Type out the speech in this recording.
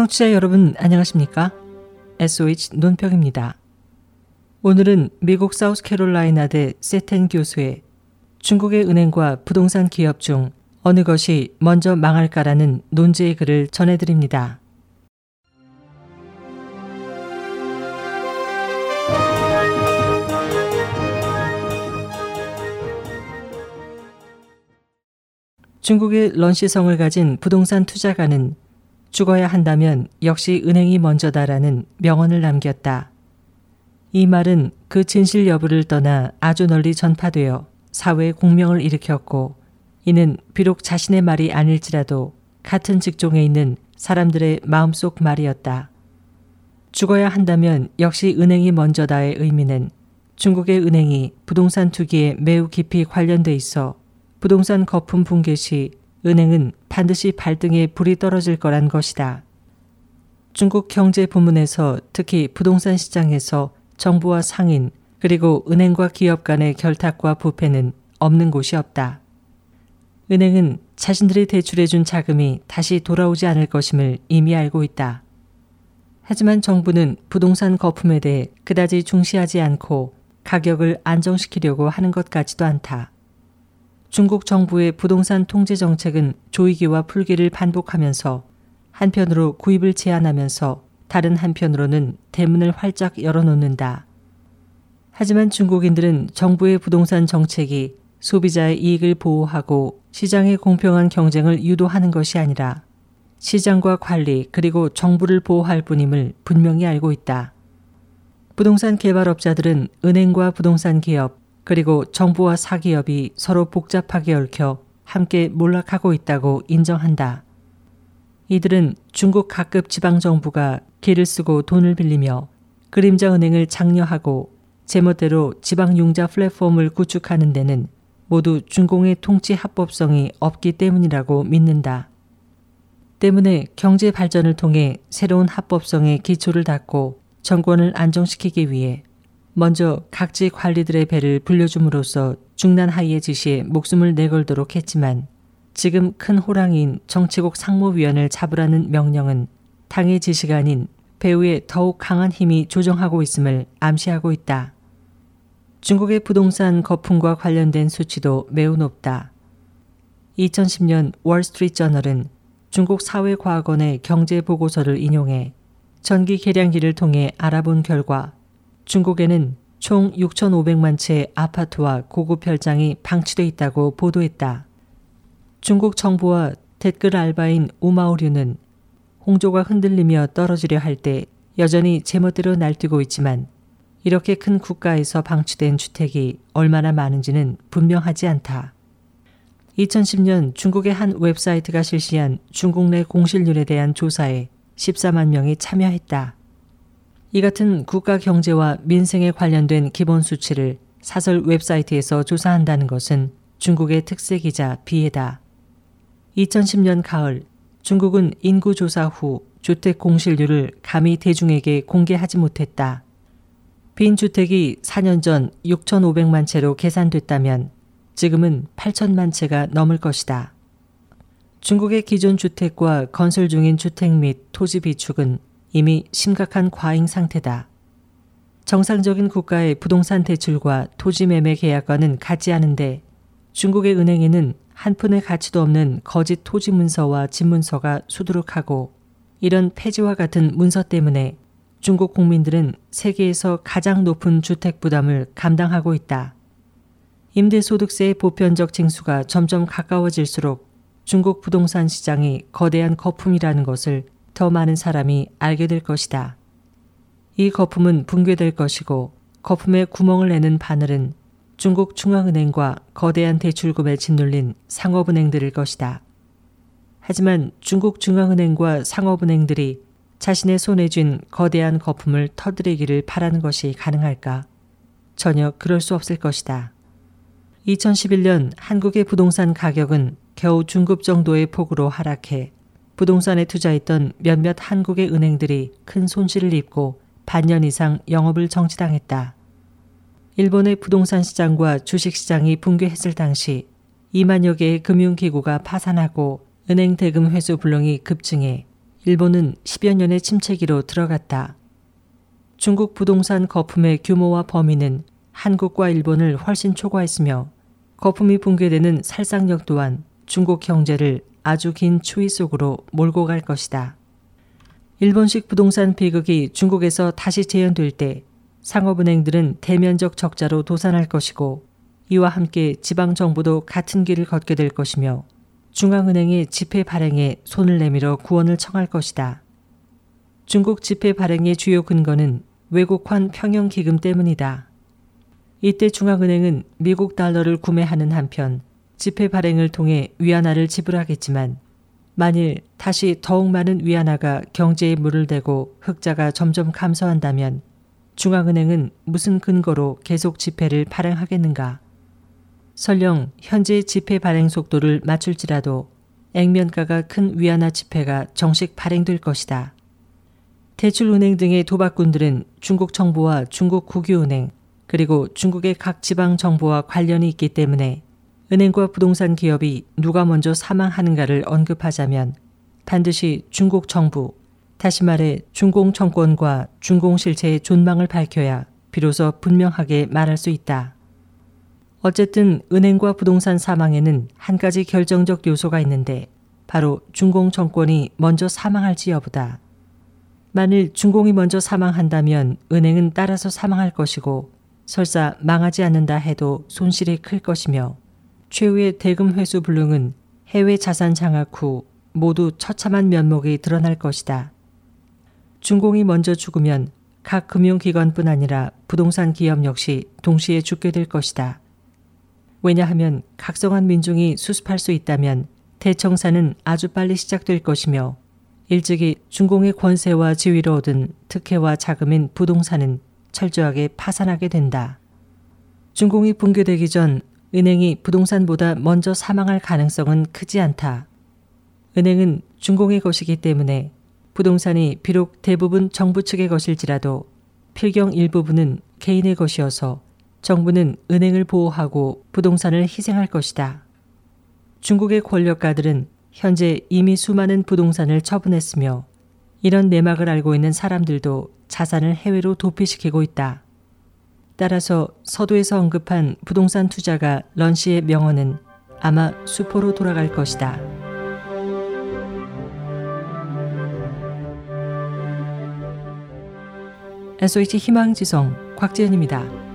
청취자 여러분 안녕하십니까? SOH 논평입니다. 오늘은 미국 사우스캐롤라이나 대 세텐 교수의 중국의 은행과 부동산 기업 중 어느 것이 먼저 망할까라는 논제의 글을 전해드립니다. 중국의 런시성을 가진 부동산 투자가는 죽어야 한다면 역시 은행이 먼저다라는 명언을 남겼다. 이 말은 그 진실 여부를 떠나 아주 널리 전파되어 사회에 공명을 일으켰고 이는 비록 자신의 말이 아닐지라도 같은 직종에 있는 사람들의 마음속 말이었다. 죽어야 한다면 역시 은행이 먼저다의 의미는 중국의 은행이 부동산 투기에 매우 깊이 관련돼 있어 부동산 거품 붕괴 시 은행은 반드시 발등에 불이 떨어질 거란 것이다. 중국 경제 부문에서 특히 부동산 시장에서 정부와 상인 그리고 은행과 기업 간의 결탁과 부패는 없는 곳이 없다. 은행은 자신들이 대출해준 자금이 다시 돌아오지 않을 것임을 이미 알고 있다. 하지만 정부는 부동산 거품에 대해 그다지 중시하지 않고 가격을 안정시키려고 하는 것 같지도 않다. 중국 정부의 부동산 통제 정책은 조이기와 풀기를 반복하면서 한편으로 구입을 제한하면서 다른 한편으로는 대문을 활짝 열어놓는다. 하지만 중국인들은 정부의 부동산 정책이 소비자의 이익을 보호하고 시장의 공평한 경쟁을 유도하는 것이 아니라 시장과 관리 그리고 정부를 보호할 뿐임을 분명히 알고 있다. 부동산 개발업자들은 은행과 부동산 기업, 그리고 정부와 사기업이 서로 복잡하게 얽혀 함께 몰락하고 있다고 인정한다. 이들은 중국 각급 지방정부가 길을 쓰고 돈을 빌리며 그림자 은행을 장려하고 제멋대로 지방융자 플랫폼을 구축하는 데는 모두 중공의 통치 합법성이 없기 때문이라고 믿는다. 때문에 경제 발전을 통해 새로운 합법성의 기초를 닦고 정권을 안정시키기 위해 먼저 각지 관리들의 배를 불려줌으로써 중난 하이의 지시에 목숨을 내걸도록 했지만 지금 큰 호랑이인 정치국 상무위원을 잡으라는 명령은 당의 지시가 아닌 배후에 더욱 강한 힘이 조정하고 있음을 암시하고 있다. 중국의 부동산 거품과 관련된 수치도 매우 높다. 2010년 월스트리트 저널은 중국 사회과학원의 경제 보고서를 인용해 전기 계량기를 통해 알아본 결과 중국에는 총 6,500만 채 아파트와 고급 별장이 방치돼 있다고 보도했다. 중국 정부와 댓글 알바인 우마오류는 홍조가 흔들리며 떨어지려 할 때 여전히 제멋대로 날뛰고 있지만 이렇게 큰 국가에서 방치된 주택이 얼마나 많은지는 분명하지 않다. 2010년 중국의 한 웹사이트가 실시한 중국 내 공실률에 대한 조사에 14만 명이 참여했다. 이 같은 국가 경제와 민생에 관련된 기본 수치를 사설 웹사이트에서 조사한다는 것은 중국의 특색이자 비애다. 2010년 가을 중국은 인구 조사 후 주택 공실률을 감히 대중에게 공개하지 못했다. 빈 주택이 4년 전 6,500만 채로 계산됐다면 지금은 8천만 채가 넘을 것이다. 중국의 기존 주택과 건설 중인 주택 및 토지 비축은 이미 심각한 과잉 상태다. 정상적인 국가의 부동산 대출과 토지 매매 계약과는 같지 않은데 중국의 은행에는 한 푼의 가치도 없는 거짓 토지 문서와 집 문서가 수두룩하고 이런 폐지와 같은 문서 때문에 중국 국민들은 세계에서 가장 높은 주택 부담을 감당하고 있다. 임대소득세의 보편적 징수가 점점 가까워질수록 중국 부동산 시장이 거대한 거품이라는 것을 더 많은 사람이 알게 될 것이다. 이 거품은 붕괴될 것이고 거품에 구멍을 내는 바늘은 중국 중앙은행과 거대한 대출금에 짓눌린 상업은행들일 것이다. 하지만 중국 중앙은행과 상업은행들이 자신의 손에 쥔 거대한 거품을 터뜨리기를 바라는 것이 가능할까? 전혀 그럴 수 없을 것이다. 2011년 한국의 부동산 가격은 겨우 중급 정도의 폭으로 하락해 부동산에 투자했던 몇몇 한국의 은행들이 큰 손실을 입고 반년 이상 영업을 정지당했다. 일본의 부동산 시장과 주식 시장이 붕괴했을 당시 2만여 개의 금융기구가 파산하고 은행 대금 회수 불능이 급증해 일본은 10여 년의 침체기로 들어갔다. 중국 부동산 거품의 규모와 범위는 한국과 일본을 훨씬 초과했으며 거품이 붕괴되는 살상력 또한 중국 경제를 아주 긴 추위 속으로 몰고 갈 것이다. 일본식 부동산 비극이 중국에서 다시 재현될 때 상업은행들은 대면적 적자로 도산할 것이고 이와 함께 지방정부도 같은 길을 걷게 될 것이며 중앙은행의 지폐 발행에 손을 내밀어 구원을 청할 것이다. 중국 지폐 발행의 주요 근거는 외국환 평형 기금 때문이다. 이때 중앙은행은 미국 달러를 구매하는 한편 지폐 발행을 통해 위안화를 지불하겠지만 만일 다시 더욱 많은 위안화가 경제에 물을 대고 흑자가 점점 감소한다면 중앙은행은 무슨 근거로 계속 지폐를 발행하겠는가? 설령 현재 지폐 발행 속도를 맞출지라도 액면가가 큰 위안화 지폐가 정식 발행될 것이다. 대출은행 등의 도박꾼들은 중국 정부와 중국 국유은행 그리고 중국의 각 지방 정부와 관련이 있기 때문에 은행과 부동산 기업이 누가 먼저 사망하는가를 언급하자면 반드시 중국 정부, 다시 말해 중공 정권과 중공 실체의 존망을 밝혀야 비로소 분명하게 말할 수 있다. 어쨌든 은행과 부동산 사망에는 한 가지 결정적 요소가 있는데 바로 중공 정권이 먼저 사망할지 여부다. 만일 중공이 먼저 사망한다면 은행은 따라서 사망할 것이고 설사 망하지 않는다 해도 손실이 클 것이며 최후의 대금 회수 불능은 해외 자산 장악 후 모두 처참한 면목이 드러날 것이다. 중공이 먼저 죽으면 각 금융기관뿐 아니라 부동산 기업 역시 동시에 죽게 될 것이다. 왜냐하면 각성한 민중이 수습할 수 있다면 대청사는 아주 빨리 시작될 것이며 일찍이 중공의 권세와 지위를 얻은 특혜와 자금인 부동산은 철저하게 파산하게 된다. 중공이 붕괴되기 전 은행이 부동산보다 먼저 사망할 가능성은 크지 않다. 은행은 중공의 것이기 때문에 부동산이 비록 대부분 정부 측의 것일지라도 필경 일부분은 개인의 것이어서 정부는 은행을 보호하고 부동산을 희생할 것이다. 중국의 권력가들은 현재 이미 수많은 부동산을 처분했으며 이런 내막을 알고 있는 사람들도 자산을 해외로 도피시키고 있다. 따라서 서두에서 언급한 부동산 투자가 런시의 명언은 아마 수포로 돌아갈 것이다. SOH 희망지성 곽지연입니다.